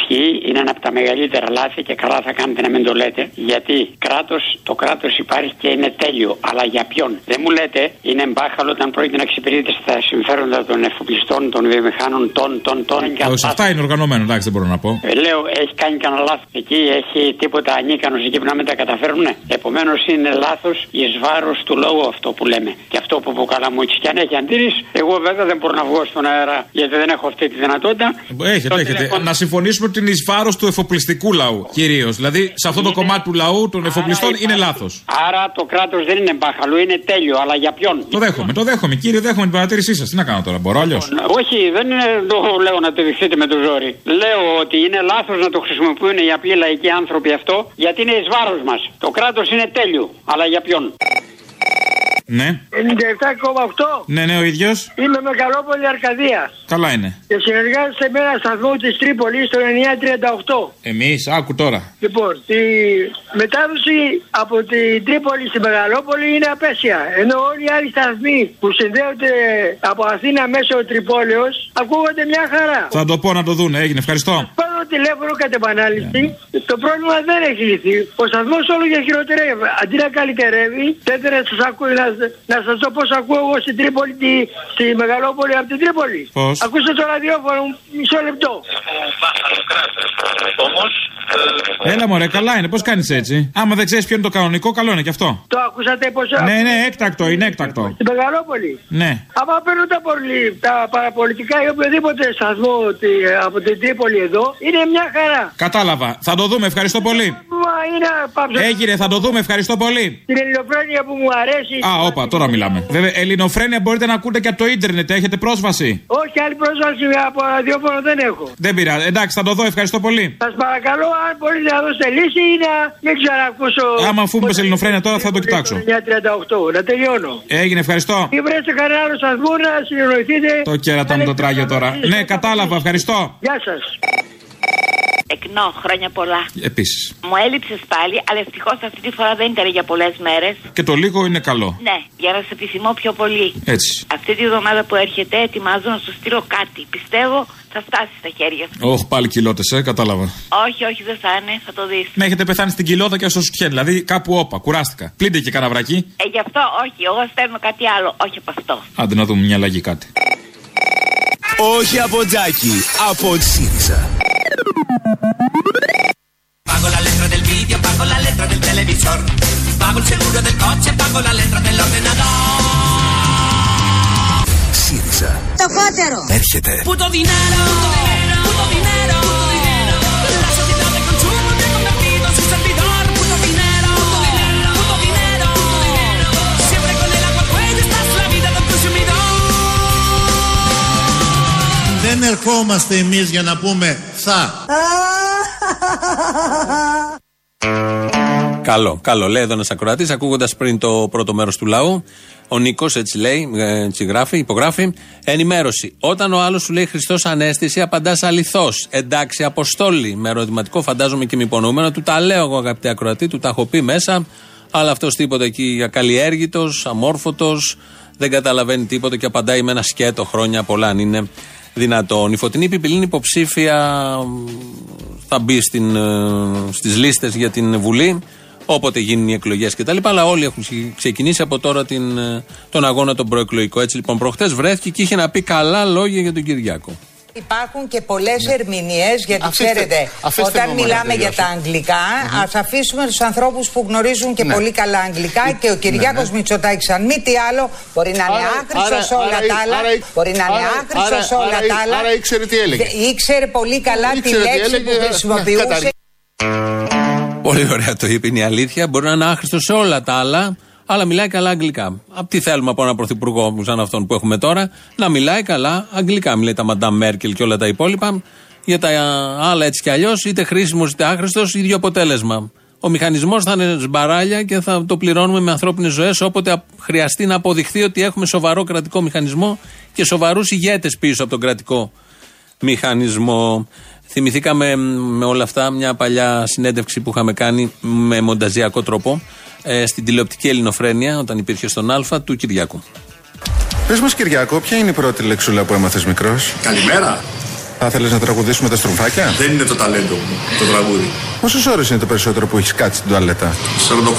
είναι ένα από τα μεγαλύτερα λάθη και καλά θα κάνετε να μην το λέτε. Γιατί κράτος, το κράτος υπάρχει και είναι τέλειο. Αλλά για ποιον; Δεν μου λέτε είναι μπάχαλο όταν πρόκειται να εξυπηρετεί στα συμφέροντα των εφοπλιστών, των βιομηχάνων, των, των, των. και Ε, αυτά. σε αυτά είναι οργανωμένο, εντάξει, δεν μπορώ να πω. Ε, λέω, έχει κάνει κανένα λάθος εκεί, έχει τίποτα ανίκανος εκεί που να μην τα καταφέρουν. Επομένως είναι λάθος εις βάρος του λόγου αυτό που λέμε. Και αυτό που είπε ο Καλαμούκη. Και αν έχει αντίρρηση, εγώ βέβαια δεν μπορώ να βγω στον αέρα γιατί δεν έχω αυτή τη δυνατότητα. Έχετε, Το έχετε. τηλεφώνημα- Να συμφωνήσουμε ότι είναι εις βάρος του εφοπλιστικού λαού κυρίως. Δηλαδή σε αυτό το κομμάτι του λαού των εφοπλιστών είναι λάθος. Άρα το κράτος δεν είναι μπάχαλο, είναι τέλειο. Αλλά για ποιον; Το δέχομαι, το δέχομαι. Κύριε, δέχομαι την παρατήρησή σας. Τι να κάνω τώρα, μπορώ αλλιώς; Όχι, δεν είναι το λέω να το δεχτείτε με το ζόρι. Λέω ότι είναι λάθος να το χρησιμοποιούν οι απλοί λαϊκοί άνθρωποι αυτό γιατί είναι εις βάρος μας. Το κράτος είναι τέλειο. Αλλά για ποιον; Ναι, 97,8. ναι, ναι, ο ίδιος. Είμαι Μεγαλόπολη Αρκαδίας. Καλά είναι. Και συνεργάζομαι με ένα σταθμό της Τρίπολης στο 938. Εμείς, άκου τώρα. Λοιπόν, η μετάδοση από την Τρίπολη στη Μεγαλόπολη είναι απέσια. Ενώ όλοι οι άλλοι σταθμοί που συνδέονται από Αθήνα μέσω Τρυπόλεως ακούγονται μια χαρά. Θα το πω να το δούνε, έγινε, ευχαριστώ. Παίρνω τηλέφωνο κατ' επανάληψη. Το πρόβλημα δεν έχει λυθεί. Ο σταθμός όλο και χειροτερεύει. Αντί να καλυτερεύει, θέλετε να σας ακούω, να, να σας δω πώς ακούω εγώ στην Τρίπολη, τη, στη Μεγαλόπολη από την Τρίπολη. Πώς; Ακούστε το ραδιόφωνο, μισό λεπτό. Έλα μωρέ, καλά είναι, πώς κάνεις έτσι; Άμα δεν ξέρεις ποιο είναι το κανονικό, καλό είναι και αυτό. Το ακούσατε πώ. Ναι, ναι, έκτακτο, είναι έκτακτο. Στην Μεγαλόπολη; Ναι. Άμα παίρνουν τα, πολυ- τα παραπολιτικά ή οποιοδήποτε σταθμό τη- από την Τρίπολη εδώ, είναι μια χαρά. Κατάλαβα. Θα το δούμε, ευχαριστώ πολύ. Μα είναι πάψω. Έγινε, θα το δούμε, ευχαριστώ πολύ. Την ελληνοφρένεια που μου αρέσει. Α, όπα, τώρα μιλάμε. Βέβαια, ελληνοφρένια μπορείτε να ακούτε και από το ίντερνετ, έχετε πρόσβαση. Όχι, άλλη πρόσβαση από ραδιόφωνο δεν έχω. Δεν πειράζει. Εντάξει, θα το δω, ευχαριστώ πολύ. Σας παρακαλώ, αν μπορείτε να δώσετε λύση ή να μην ξανακούσω. Άμα αφού μου πες ελληνοφρένια τώρα θα το κοιτάξω. 938, να τελειώνω. Έγινε, ευχαριστώ. Ή βρέστε κανένα άλλο σταθμό να συνεννοηθείτε. Το κέρατα μου το τράγιο τώρα. Ναι, κατάλαβα, ευχαριστώ. Γεια σας. Εκνό, χρόνια πολλά. Επίσης. Μου έλειψες πάλι, αλλά ευτυχώς αυτή τη φορά δεν ήταν για πολλές μέρες. Και το λίγο είναι καλό. Ναι, για να σε επιθυμώ πιο πολύ. Έτσι. Αυτή τη βδομάδα που έρχεται, ετοιμάζω να σου στείλω κάτι. Πιστεύω θα φτάσει στα χέρια σου. Όχι πάλι κοιλώτες, ε, κατάλαβα. Όχι, όχι, δεν θα είναι, θα το δεις. Να έχετε πεθάνει στην κοιλώτα και στο σουτιέν. Δηλαδή κάπου όπα, κουράστηκα. Πλύντε και κανένα βρακί. Ε, γι' αυτό όχι, εγώ στέλνω κάτι άλλο, όχι από αυτό. Άντε να δούμε μια αλλαγή κάτι. Όχι από Τζάκι, από ΣΥΡΙΖΑ. Pago la letra del vídeo, pago la letra del televisor. Pago el seguro del coche, pago la letra del ordenador. ΣΥΡΙΖΑ. Το κότερο. Έρχεται. Puto dinero, puto dinero. La sociedad de consumo te ha convertido en su servidor. Puto dinero, puto dinero. Siempre con el agua al cuello estás la vida del consumidor. Δεν ερχόμαστε εμείς για να πούμε θα. Καλό, καλό. Λέει εδώ ένας ακροατής, ακούγοντας πριν το πρώτο μέρος του λαού. Ο Νίκος, έτσι λέει, ε, έτσι γράφει, υπογράφει. Ενημέρωση. Όταν ο άλλος σου λέει Χριστός Ανέστηση, απαντάς αληθώς. Εντάξει, Αποστόλη. Με ερωτηματικό, φαντάζομαι και με υπονοούμενο. Του τα λέω εγώ, αγαπητέ ακροατή, του τα έχω πει μέσα. Αλλά αυτός τίποτα εκεί ακαλλιέργητο, αμόρφωτος, δεν καταλαβαίνει τίποτα και απαντάει με ένα σκέτο χρόνια πολλά, αν είναι δυνατόν. Η Φωτεινή Πιπηλίνη υποψήφια θα μπει στην, ε, στις λίστες για την Βουλή όποτε γίνουν οι εκλογές κτλ. Αλλά όλοι έχουν ξεκινήσει από τώρα την, ε, τον αγώνα τον προεκλογικό. Έτσι λοιπόν προχτές βρέθηκε και είχε να πει καλά λόγια για τον Κυριάκο. Υπάρχουν και πολλές ναι. ερμηνείες, γιατί Αφήστε- ξέρετε, αφήστε όταν μου, μωρέ, μιλάμε να για τα τελειώσω. αγγλικά, ας αφήσουμε τους ανθρώπους που γνωρίζουν και Ναι. πολύ καλά αγγλικά και ο Κυριάκος ναι. Μητσοτάκης, αν μη τι άλλο, μπορεί να είναι Άρα- άχρηστο άρα- σε όλα άρα- τα άλλα. άρα- Μπορεί να είναι άρα- άχρηστο άρα- σε όλα άρα- τα άλλα. άρα ήξερε τι έλεγε. Δε- Ήξερε πολύ καλά τη Ήξερε τι λέξη έλεγε, που ναι, χρησιμοποιούσε. καταρχήν. Πολύ ωραία το είπε, είναι η αλήθεια. Μπορεί να είναι άχρηστο σε όλα τα άλλα, αλλά μιλάει καλά αγγλικά. Απ' τι θέλουμε από έναν πρωθυπουργό σαν αυτόν που έχουμε τώρα, να μιλάει καλά αγγλικά. Μιλάει τα Μαντάμ Μέρκελ και όλα τα υπόλοιπα. Για τα άλλα έτσι κι αλλιώς, είτε χρήσιμος είτε άχρηστος, ίδιο αποτέλεσμα. Ο μηχανισμός θα είναι σμπαράλια και θα το πληρώνουμε με ανθρώπινες ζωές όποτε α- χρειαστεί να αποδειχθεί ότι έχουμε σοβαρό κρατικό μηχανισμό και σοβαρούς ηγέτες πίσω από τον κρατικό μηχανισμό. Θυμηθήκαμε μ, με όλα αυτά μια παλιά συνέντευξη που είχαμε κάνει με μονταζιακό τρόπο ε, στην τηλεοπτική ελληνοφρένεια όταν υπήρχε στον Α του Κυριάκου. Πες μας, Κυριάκο, ποια είναι η πρώτη λεξούλα που έμαθες μικρός; Καλημέρα. Θα ήθελε να τραγουδήσουμε τα στροφάκια. Δεν είναι το ταλέντο μου το τραγούδι. Πόσες ώρες είναι το περισσότερο που έχεις κάτσει στην τουαλέτα;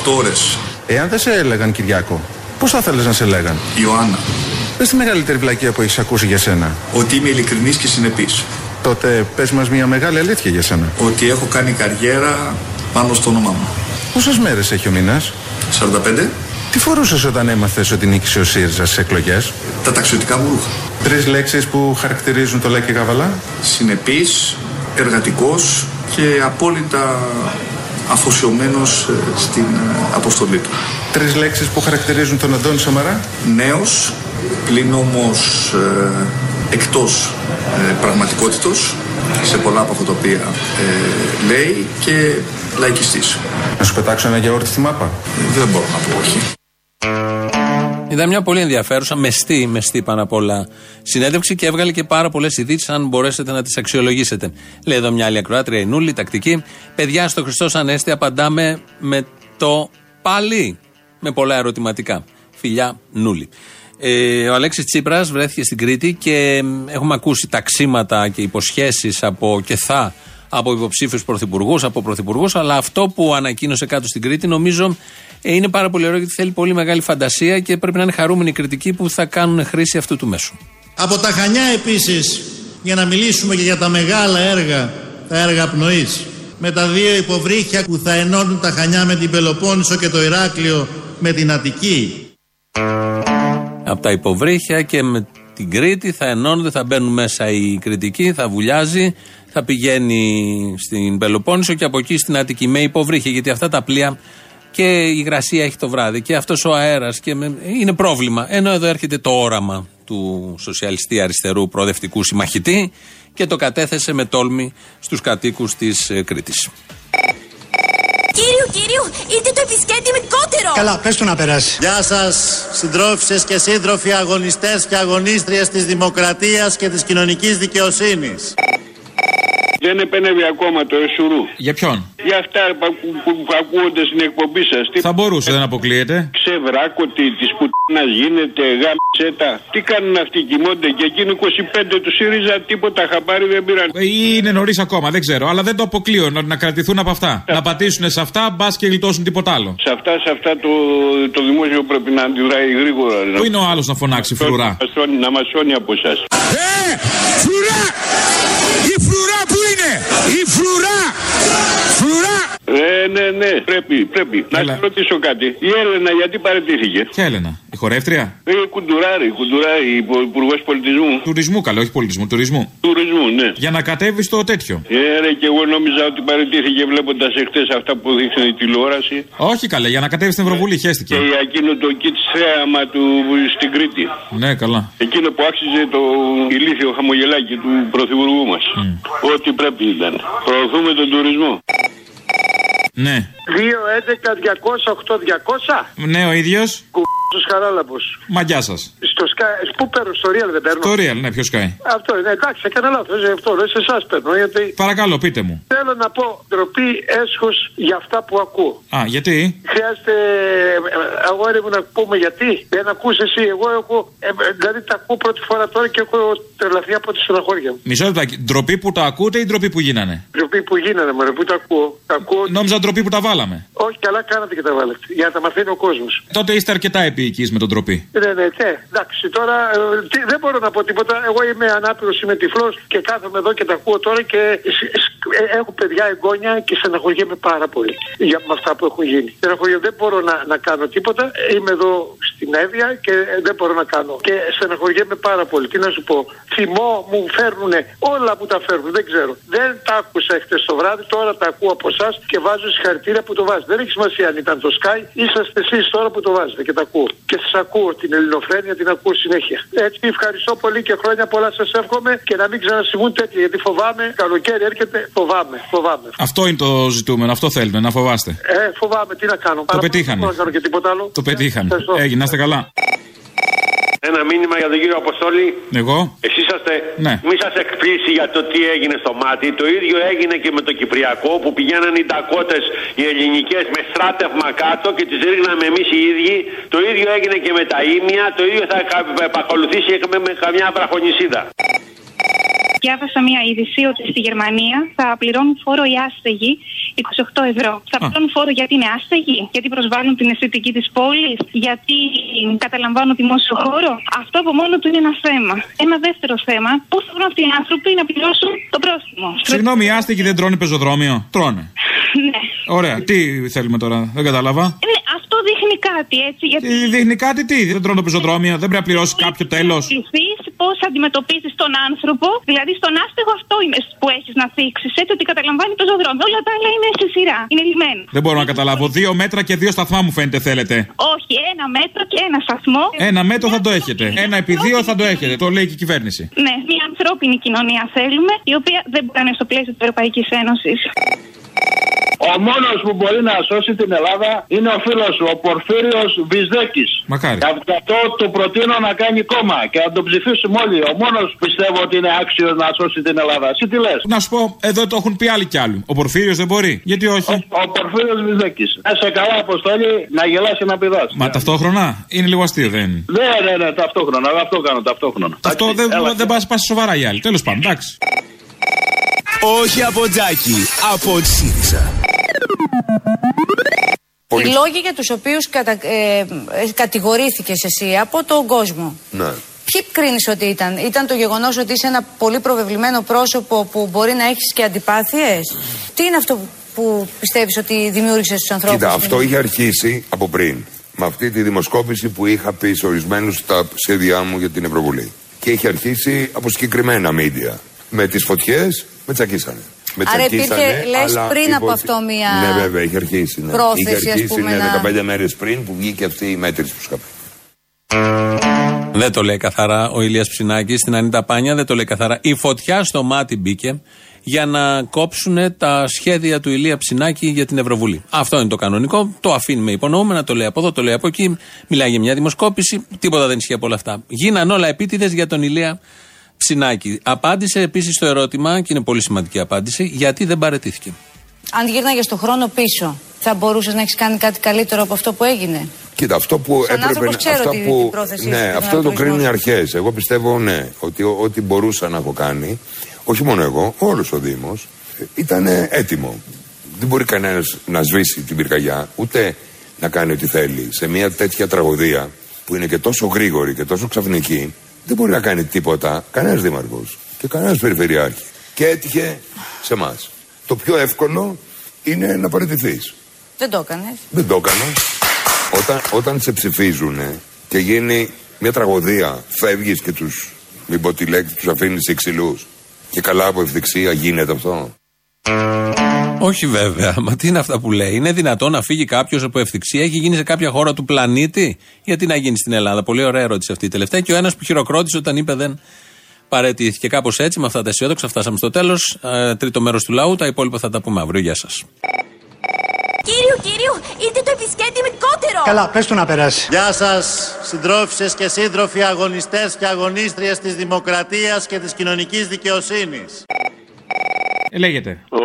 48 ώρες. Εάν δεν σε έλεγαν, Κυριάκο, πώς θα ήθελε να σε λέγαν. Ιωάννα. Πες τη μεγαλύτερη βλακεία που έχεις ακούσει για σένα. Ότι είμαι ειλικρινής και συνεπής. Τότε πες μας μια μεγάλη αλήθεια για σένα. Ότι έχω κάνει καριέρα πάνω στο όνομά μου. Πόσες μέρες έχει ο μήνας; 45. Τι φορούσες όταν έμαθες ότι νίκησε ο ΣΥΡΙΖΑ στις εκλογές; Τα ταξιδιωτικά μου ρούχα. Τρεις λέξεις που χαρακτηρίζουν το Λάκη Γαβαλά; Συνεπής, εργατικός και απόλυτα αφοσιωμένος ε, στην ε, αποστολή του. Τρεις λέξεις που χαρακτηρίζουν τον Αντώνη Σαμαρά; Νέος, πλην όμως ε, εκτός ε, πραγματικότητος σε πολλά από αυτά τα οποία ε, λέει και λαϊκιστής. Να σου πετάξω ένα γιαούρτι στη μάπα; Δεν μπορώ να πω όχι. Ήταν μια πολύ ενδιαφέρουσα, μεστή, μεστή πάνω απ' όλα συνέντευξη και έβγαλε και πάρα πολλές ειδήσεις, αν μπορέσετε να τις αξιολογήσετε. Λέει εδώ μια άλλη ακροάτρια, η Νούλη, τακτική. Παιδιά, στο Χριστός Ανέστη απαντάμε με το πάλι. Με πολλά ερωτηματικά. Φιλιά, Νούλη. Ε, ο Αλέξης Τσίπρας βρέθηκε στην Κρήτη και μ, έχουμε ακούσει ταξίματα και υποσχέσεις από και θα από υποψήφιους πρωθυπουργούς, από πρωθυπουργούς, αλλά αυτό που ανακοίνωσε κάτω στην Κρήτη νομίζω ε, είναι πάρα πολύ ωραίο γιατί θέλει πολύ μεγάλη φαντασία και πρέπει να είναι χαρούμενοι οι κριτικοί που θα κάνουν χρήση αυτού του μέσου. Από τα Χανιά επίσης, για να μιλήσουμε και για τα μεγάλα έργα, τα έργα πνοής, με τα δύο υποβρύχια που θα ενώνουν τα Χανιά με την Πελοπόννησο και το Ηράκλειο με την Αττική. Από τα υποβρύχια και με την Κρήτη θα ενώνονται, θα μπαίνουν μέσα οι κριτικοί, θα βουλιάζει, θα πηγαίνει στην Πελοπόννησο και από εκεί στην Αττική με υποβρύχια. Γιατί αυτά τα πλοία και η υγρασία έχει το βράδυ και αυτός ο αέρας και με- είναι πρόβλημα. Ενώ εδώ έρχεται το όραμα του σοσιαλιστή αριστερού προοδευτικού συμμαχητή και το κατέθεσε με τόλμη στους κατοίκους της ε, Κρήτης. Κύριο, κύριο, ήρθε το επισκέπτη με κότερο. Καλά, πες του να περάσει. Γεια σας, συντρόφισσες και σύντροφοι αγωνιστές και αγωνίστριες της δημοκρατίας και της κοινωνικής δικαιοσύνης. Δεν επενεύει ακόμα το Εσουρού. Για ποιον; Για αυτά που, που, που ακούγονται στην εκπομπή σας. Θα μπορούσε, δεν αποκλείεται. Ξεβράκωτη της πουτίνα γίνεται, γάμψετα. Τι κάνουν αυτοί, κοιμώνται και εκείνοι 25 του ΣΥΡΙΖΑ τίποτα χαμπάρι δεν πήραν. Ε, Ή είναι νωρίς ακόμα, δεν ξέρω. Αλλά δεν το αποκλείω να, να κρατηθούν από αυτά. Να πατήσουν σε αυτά, μπας και γλιτώσουν τίποτα άλλο. Σε αυτά, σε αυτά το, το δημόσιο πρέπει να αντιδράει γρήγορα. ρε. Πού είναι ο άλλος να φωνάξει φρουρά; Να μασώνει- Να μασώνει από εσάς. Ε, φρουρά! Η φρουρά που είναι! Η φρουρά! Φρουρά! Ε, ναι, ναι, πρέπει, πρέπει. Να σε ρωτήσω κάτι. Η Έλενα γιατί παραιτήθηκε; Ποια Έλενα, η χορεύτρια; Ε, κουντουράρη, κουντουράρη, υπουργός πολιτισμού. Τουρισμού, καλό, όχι πολιτισμού, τουρισμού. Τουρισμού, ναι. Για να κατέβεις στο τέτοιο. Ε, ρε, και εγώ νόμιζα ότι παραιτήθηκε βλέποντας εχθές αυτά που δείχνει η τηλεόραση. Όχι καλέ, για να κατέβεις στην Ευρωβουλή, χαίστηκε. Και εκείνο το kits θέαμα του στην Κρήτη. Ναι, καλά. Εκείνο που άξιζε το ηλίθιο χαμογελάκι του πρωθυπουργού μας. Ό,τι πρέπει ήταν. Προωθούμε τον τουρισμό. Ναι. 2-11-200-8-200. Ναι, ο ίδιος. Κουμπούς χαράλαμπος. Μαγιά σας. Στο Sky, πού παίρνω, στο Real δεν παίρνω; Το real, ναι, ποιος σκάει. Αυτό είναι, εντάξει, έκανα λάθος. Αυτό δεν σε εσάς παίρνω. Γιατί Παρακαλώ, πείτε μου. θέλω να πω ντροπή, έσχος για αυτά που ακούω. Α, γιατί; Χρειάζεται, ε, αγόρι μου, να πούμε γιατί. Δεν ακούς εσύ. Εγώ έχω, ε, δηλαδή τα ακούω πρώτη φορά τώρα και έχω τρελαθεί από τη στεναχώρια μου. Μισό λεπτάκι. Ντροπή που τα ακούτε ή ντροπή που γίνανε; Ντροπή που γίνανε, μωρέ, που τα ακούω. Τα ακούω. Νόμιζα ντροπή που τα βάλαμε. Όχι, καλά κάνατε και τα βάλετε. Για να τα μαθαίνει ο κόσμος. Τότε είστε αρκετά επίοικοι με τον ντροπή. Ναι, ναι, ναι. Εντάξει, τώρα ε, τι, δεν μπορώ να πω τίποτα. Εγώ είμαι ανάπηρος, είμαι τυφλός και κάθομαι εδώ και τα ακούω τώρα και σ- σ- ε, έχω παιδιά εγγόνια και στεναχωριέμαι πάρα πολύ για με αυτά που έχουν γίνει. Στεναχωριέμαι, δεν μπορώ να, να κάνω τίποτα. Είμαι εδώ στην Εύβοια και ε, δεν μπορώ να κάνω. Και στεναχωριέμαι πάρα πολύ. Τι να σου πω. Θυμό μου φέρνουν όλα που τα φέρνουν. Δεν ξέρω. Δεν τα άκουσα χτε το βράδυ. Τώρα τα ακούω από εσάς και βάζω συγχαρητήρια που το βάζετε. Δεν έχει σημασία αν ήταν το Sky. Είσαστε εσείς τώρα που το βάζετε και τα ακούω. Και σας ακούω την ελληνοφρένεια, την ακούω συνέχεια. Έτσι, ευχαριστώ πολύ και χρόνια πολλά σας εύχομαι και να μην ξανασυμβούν τέτοια. Γιατί φοβάμαι, καλοκαίρι έρχεται, φοβάμαι, φοβάμαι. Αυτό είναι το ζητούμενο, αυτό θέλουμε, να φοβάστε. Ε, φοβάμαι, τι να κάνω. Το πετύχανε. Δεν μπορώ να κάνω και τίποτα άλλο. Το πετύχανε. Ευχαριστώ. Έγινε, να είστε καλά. Ένα μήνυμα για τον κύριο Αποστόλη. Εγώ; Εσείς είσαστε. Ναι. Μη σας εκπλήσει για το τι έγινε στο μάτι. Το ίδιο έγινε και με το Κυπριακό που πηγαίναν οι τακότε οι ελληνικές με στράτευμα κάτω και τις ρίχναμε εμείς οι ίδιοι. Το ίδιο έγινε και με τα ίμια. Το ίδιο θα κα- επακολουθήσει και με, με καμιά βραχονισίδα. Διάβασα μία είδηση ότι στη Γερμανία θα πληρώνουν φόρο οι άστεγοι 28 ευρώ. Θα πληρώνουν φόρο γιατί είναι άστεγοι, γιατί προσβάλλουν την αισθητική της πόλης, γιατί καταλαμβάνουν δημόσιο χώρο. Αυτό από μόνο του είναι ένα θέμα. Ένα δεύτερο θέμα, πώς θα βρουν αυτοί οι άνθρωποι να πληρώσουν το πρόστιμο. Συγγνώμη, οι άστεγοι δεν τρώνε πεζοδρόμιο; Τρώνε. Ναι. Ωραία, τι θέλουμε τώρα, δεν κατάλαβα. Ναι, αυτό δείχνει κάτι έτσι. Γιατί Τι δείχνει κάτι, τι, δεν τρώνε πεζοδρόμιο, δεν πρέπει να πληρώσει κάποιο τέλος. πώς αντιμετωπίζεις τον άνθρωπο, δηλαδή στον άστεγο αυτό είναι που έχεις να θίξεις. Έτσι ότι καταλαμβάνει το ζωδρόμιο. Όλα τα άλλα είναι σε σειρά. Είναι λυμμένο. Δεν μπορώ να καταλάβω. Δύο μέτρα και δύο σταθμά μου φαίνεται θέλετε. Όχι, ένα μέτρο και ένα σταθμό. Ένα μέτρο θα το έχετε. Ένα επί δύο θα το έχετε. Το λέει και η κυβέρνηση. Ναι, μια ανθρώπινη κοινωνία θέλουμε, η οποία δεν μπορεί να είναι στο πλαίσιο της Ευρωπαϊκής Ένωσης. Ο μόνος που μπορεί να σώσει την Ελλάδα είναι ο φίλος σου, ο Πορφύριο Βυσδέκη. Μακάρι. Γι' αυτό του προτείνω να κάνει κόμμα και να τον ψηφίσουμε όλοι. Ο μόνος πιστεύω ότι είναι άξιος να σώσει την Ελλάδα. Εσύ τι λες; Να σου πω, εδώ το έχουν πει άλλοι κι άλλοι. Ο Πορφύριος δεν μπορεί. Γιατί όχι; Ο Πορφύριος Βυσδέκη. Να σε καλά, Αποστόλη, να γελάσει να πηδάς. Μα ταυτόχρονα είναι λίγο αστείο, δεν είναι; Ναι, ναι, ναι, ταυτόχρονα. Αυτό κάνω ταυτόχρονα. Αυτό δεν, δεν πα πας σοβαρά οι άλλοι. Τέλος πάντων, εντάξει. Όχι από Τζάκι, από ΣΥΡΙΖΑ. Οι λόγοι για τους οποίους κατα... ε, ε, κατηγορήθηκες εσύ από τον κόσμο. Ναι. Ποιοι κρίνεις ότι ήταν; Ήταν το γεγονός ότι είσαι ένα πολύ προβεβλημένο πρόσωπο που μπορεί να έχεις και αντιπάθειες; Τι είναι αυτό που πιστεύεις ότι δημιούργησες στους ανθρώπους; Κοίτα, αυτό είχε αρχίσει από πριν. Με αυτή τη δημοσκόπηση που είχα πει σε ορισμένους στα σχέδιά μου για την Ευρωβουλή. Και είχε αρχίσει από συγκεκριμένα μίντια. Με τις φωτιές με τσακίσανε. Με Άρα υπήρχε, τσακίσανε, λες, αλλά πριν από υπο- αυτό μία Ναι, βέβαια, είχε αρχίσει. Ναι. πρόθεση, είχε ας αρχίσει πούμε, ναι, να- 15 μέρες πριν που βγήκε αυτή η μέτρηση που σου είχα πει. Δεν το λέει καθαρά ο Ηλίας Ψινάκης στην Ανίτα Πάνια, δεν το λέει καθαρά. Η φωτιά στο μάτι μπήκε για να κόψουν τα σχέδια του Ηλία Ψινάκη για την Ευρωβουλή. Αυτό είναι το κανονικό. Το αφήνουμε υπονοούμενα, το λέει από εδώ, το λέει από εκεί. Μιλάει για μια δημοσκόπηση. Τίποτα δεν ισχύει από όλα αυτά. Γίναν όλα επίτηδες για τον Ηλία Ψινάκη. Απάντησε επίσης στο ερώτημα, και είναι πολύ σημαντική απάντηση, γιατί δεν παρετήθηκε. Αν γύρναγες στο χρόνο πίσω, θα μπορούσες να έχεις κάνει κάτι καλύτερο από αυτό που έγινε; Κοίτα, αυτό που Σαν έπρεπε άνθρωπος να. ξέρω Αυτά τη- που, την πρόθεση ναι, και τον αυτό το κρίνουν οι altruisμό αρχές. Εγώ πιστεύω, ναι, ότι ό- ό,τι μπορούσα να έχω κάνει, όχι μόνο εγώ, όλος ο Δήμος, ήταν έτοιμο. Δεν μπορεί κανένας να σβήσει την πυρκαγιά, ούτε να κάνει ό,τι θέλει. Σε μια τέτοια τραγωδία που είναι και τόσο γρήγορη και τόσο ξαφνική, δεν μπορεί να κάνει τίποτα κανένας δήμαρχο και κανένας περιφερειάρχη. Και έτυχε σε εμάς. Το πιο εύκολο είναι να παραιτηθείς. Δεν το έκανες. Δεν το έκανα. Όταν, όταν σε ψηφίζουν και γίνει μια τραγωδία, φεύγεις και τους. Μην πω τη λέξη, τους αφήνεις ξυλούς. Και καλά από ευθυξία γίνεται αυτό. Όχι βέβαια, μα τι είναι αυτά που λέει; Είναι δυνατόν να φύγει κάποιος από ευθυξία, έχει γίνει σε κάποια χώρα του πλανήτη; Γιατί να γίνει στην Ελλάδα; Πολύ ωραία ερώτηση αυτή η τελευταία. Και ο ένας που χειροκρότησε όταν είπε δεν παρετήθηκε. Κάπως έτσι, με αυτά τα αισιόδοξα, φτάσαμε στο τέλος. τρίτο μέρος του λαού. Τα υπόλοιπα θα τα πούμε αύριο. Γεια σας. Κύριο, κύριο, ήρθε το επισκέπτη με κότερο. Καλά, πες του να περάσει. Γεια σας, συντρόφισσες και σύντροφοι αγωνιστές και αγωνίστριες της δημοκρατίας και της κοινωνικής δικαιοσύνης. Ε, λέγεται. Ο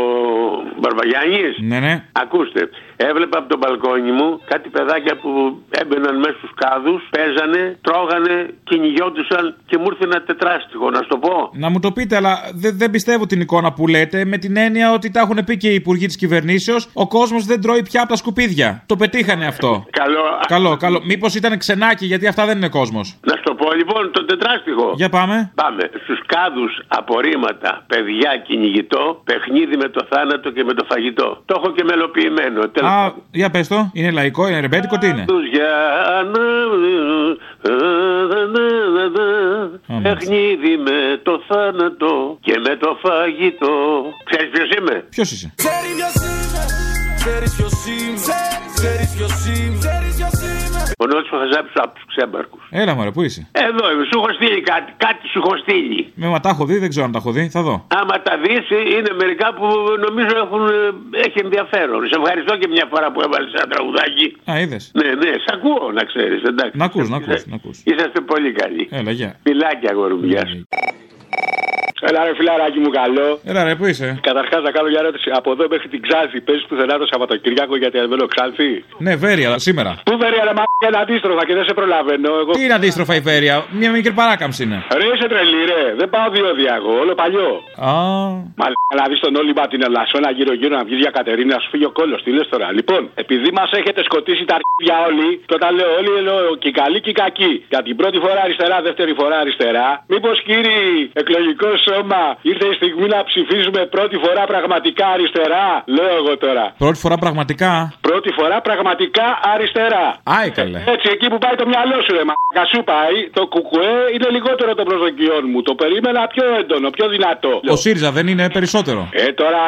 Μπαρβαγιάννη. Ναι, ναι. Ακούστε, έβλεπα από το μπαλκόνι μου κάτι παιδάκια που έμπαιναν μέσα στους κάδους, παίζανε, τρώγανε, κυνηγιόντουσαν και μου ήρθε ένα τετράστιχο, να σου το πω. Να μου το πείτε, αλλά δεν, δεν πιστεύω την εικόνα που λέτε με την έννοια ότι τα έχουν πει και οι υπουργοί της κυβερνήσεως. Ο κόσμος δεν τρώει πια από τα σκουπίδια. Το πετύχανε αυτό. Καλό. Καλό, καλό. Μήπως ήταν ξενάκι, γιατί αυτά δεν είναι κόσμος. Να σου το πω λοιπόν, το τετράστιχο. Για πάμε. Πάμε. Στους κάδους απορρίμματα, παιδιά κυνηγητό, παιχνίδι με το θάνατο και με το φαγητό. Το έχω και μελοποιημένο. Τέλος Α, για πες το. Είναι λαϊκό, είναι ρεμπέτικο, τι είναι; τους για να Παιχνίδι με το θάνατο και με το φαγητό. Ξέρεις ποιος είμαι; Ποιος είσαι; Ξέρει ποιος είμαι, ξέρεις ποιος είμαι, ξέρεις ποιος είμαι, ξέρεις ποιος είμαι. Ο Νότης που θα ζάψει από τους ξέμπαρκους. Έλα, μωρέ, πού είσαι; Εδώ είμαι, σου έχω στείλει κάτι, κάτι σου έχω στείλει. Με μα τα έχω δει, δεν ξέρω αν τα έχω δει. Θα δω. Άμα τα δεις είναι μερικά που νομίζω έχουν, ε, έχει ενδιαφέρον. Σε ευχαριστώ και μια φορά που έβαλες ένα τραγουδάκι. Α, είδες. Ναι, ναι, σ' ακούω να ξέρεις, εντάξει. Να ακούς, να ακούς, να ακούς. Είσαστε πολύ καλοί. Έλα, γεια. Φιλάκια, αγόρι μου, γεια σου. Έλα ρε φιλαράκι μου καλό. Έλα ρε, πού είσαι; Καταρχάς να κάνω μια ερώτηση. Από εδώ μέχρι την Ξάνθη παίζει πουθενά το Σαββατοκύριακο γιατί ανεβαίνω Ξάνθη. Ναι, Βέρεια, σήμερα. Πού βέρει ρε μα είναι αντίστροφα και δεν σε προλαβαίνω. Εγώ... Τι είναι αντίστροφα η Βέρεια, μια μικρή παράκαμψη είναι. Ρε είσαι τρελή ρε. Δεν πάω διόδια εγώ, όλο παλιό. Α, Μα να δεις τον όλυμπα την Ελλασσόνα γύρω-γύρω να βγει για Κατερίνα, να σου φύγει ο κόλος. Τι λες τώρα. Λοιπόν, επειδή μας έχετε σκοτήσει τα αρχίδια όλοι, και όταν λέω όλοι, λέω και οι καλοί και οι κακοί. Για την πρώτη φορά αριστερά, δεύτερη φορά αριστερά. Μήπως κύριοι εκλογικός σώμα ήρθε η στιγμή να ψηφίσουμε πρώτη φορά πραγματικά αριστερά. Λέω εγώ τώρα. πρώτη φορά πραγματικά. Πρώτη φορά πραγματικά αριστερά. Άι καλέ. Έτσι, εκεί που πάει το μυαλό σου, ρε μα σου πάει, το κουκουέ είναι λιγότερο των προσδοκιών μου. Το περίμενα πιο έντονο, πιο δυνατό. Ο ΣΥΡΙΖΑ δεν είναι περισσότερο. Ε, τώρα.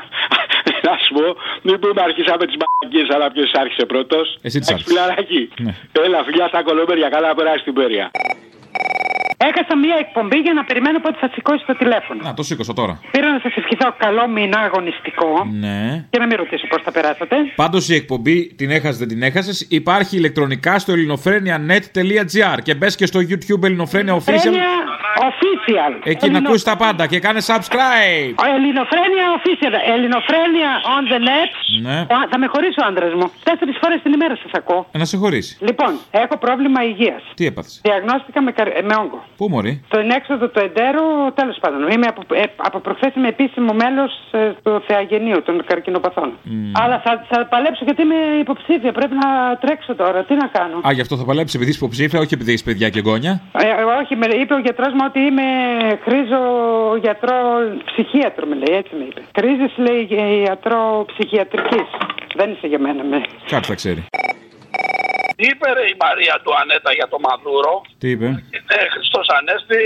να σου πω, μην πούμε αρχίσαμε τις μπαγκίε, αλλά ποιος άρχισε πρώτος. Εσύ τις άρχισες. Φιλαράκι. Ναι. Έλα, φιλιά στα κολόμπερια, καλά να περάσει την πέρια. Έχασα μία εκπομπή για να περιμένω πότε θα σηκώσει το τηλέφωνο. Να, το σήκωσα τώρα. Πήρα να σας ευχηθώ καλό μήνα αγωνιστικό Ναι. και να μην ρωτήσω πώς θα περάσατε. Πάντως η εκπομπή την έχασες, δεν την έχασες. Υπάρχει ηλεκτρονικά στο ελληνοφρένια.net.gr και μπες και στο YouTube Ελληνοφρένια Official. Ελληνοφρένια official. Εκεί να ακούσεις τα πάντα και κάνε subscribe. Ο Ελληνοφρένια official. Ελληνοφρένια on the net. Ναι. Ο, θα με χωρίσει ο άντρας μου. Τέσσερις φορές την ημέρα σας ακούω. Ε, Να σε χωρίσει. Λοιπόν, έχω πρόβλημα υγείας. Τι έπαθες; Διαγνώστηκα με, καρ- με όγκο. Πού μωρή; Το ενέξοδο του εντέρου, τέλος πάντων. Είμαι από, ε, από προχθέ είμαι επίσημο μέλος ε, του Θεαγενείου των καρκινοπαθών. Αλλά θα, θα παλέψω γιατί είμαι υποψήφια. Πρέπει να τρέξω τώρα. Τι να κάνω; Α, γι' αυτό θα παλέψεις επειδή είσαι υποψήφια, όχι επειδή έχεις παιδιά και γόνια. Ε, όχι, με είπε ο γιατρός μου ότι είμαι χρήζο γιατρό ψυχίατρο, με λέει, έτσι με είπε. Χρήζης, λέει, γιατρό ψυχιατρικής. Δεν είσαι για μένα, με. Κάτι θα ξέρει. Τι είπε ρε, η Μαρία του Ανέτα για το Μαδούρο; Τι είπε; Είναι Χριστός Ανέστη,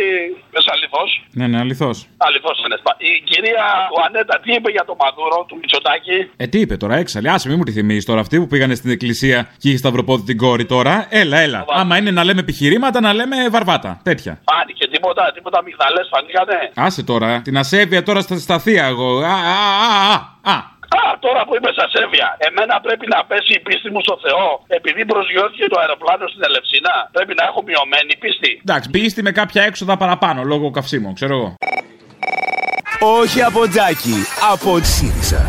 Μεσαλιθό. Ναι, ναι, αληθώς. Αληθό Ανέστα. Η κυρία του Ανέτα τι είπε για το Μαδούρο του Μητσοτάκη; Ε, τι είπε τώρα, έξαλλη. Άσε, μην μου τη θυμίζεις τώρα. Αυτοί που πήγανε στην εκκλησία και είχε σταυροπόδι την κόρη τώρα. Έλα, έλα. Άμα είναι να λέμε επιχειρήματα, να λέμε βαρβάτα. Τέτοια. Φάνηκε τίποτα, τίποτα μυγδαλές φανήκανε. Άσε τώρα. Την ασέβεια τώρα στα, στα θεία εγώ. Α, α, α, α. α. Α, τώρα που είμαι στα Σέβια, εμένα πρέπει να πέσει η πίστη μου στο Θεό επειδή προσγειώθηκε το αεροπλάνο στην Ελευσίνα. Πρέπει να έχω μειωμένη πίστη. Εντάξει, πίστη με κάποια έξοδα παραπάνω λόγω καυσίμων, ξέρω εγώ. Όχι από τζάκι, από ΣΥΡΙΖΑ.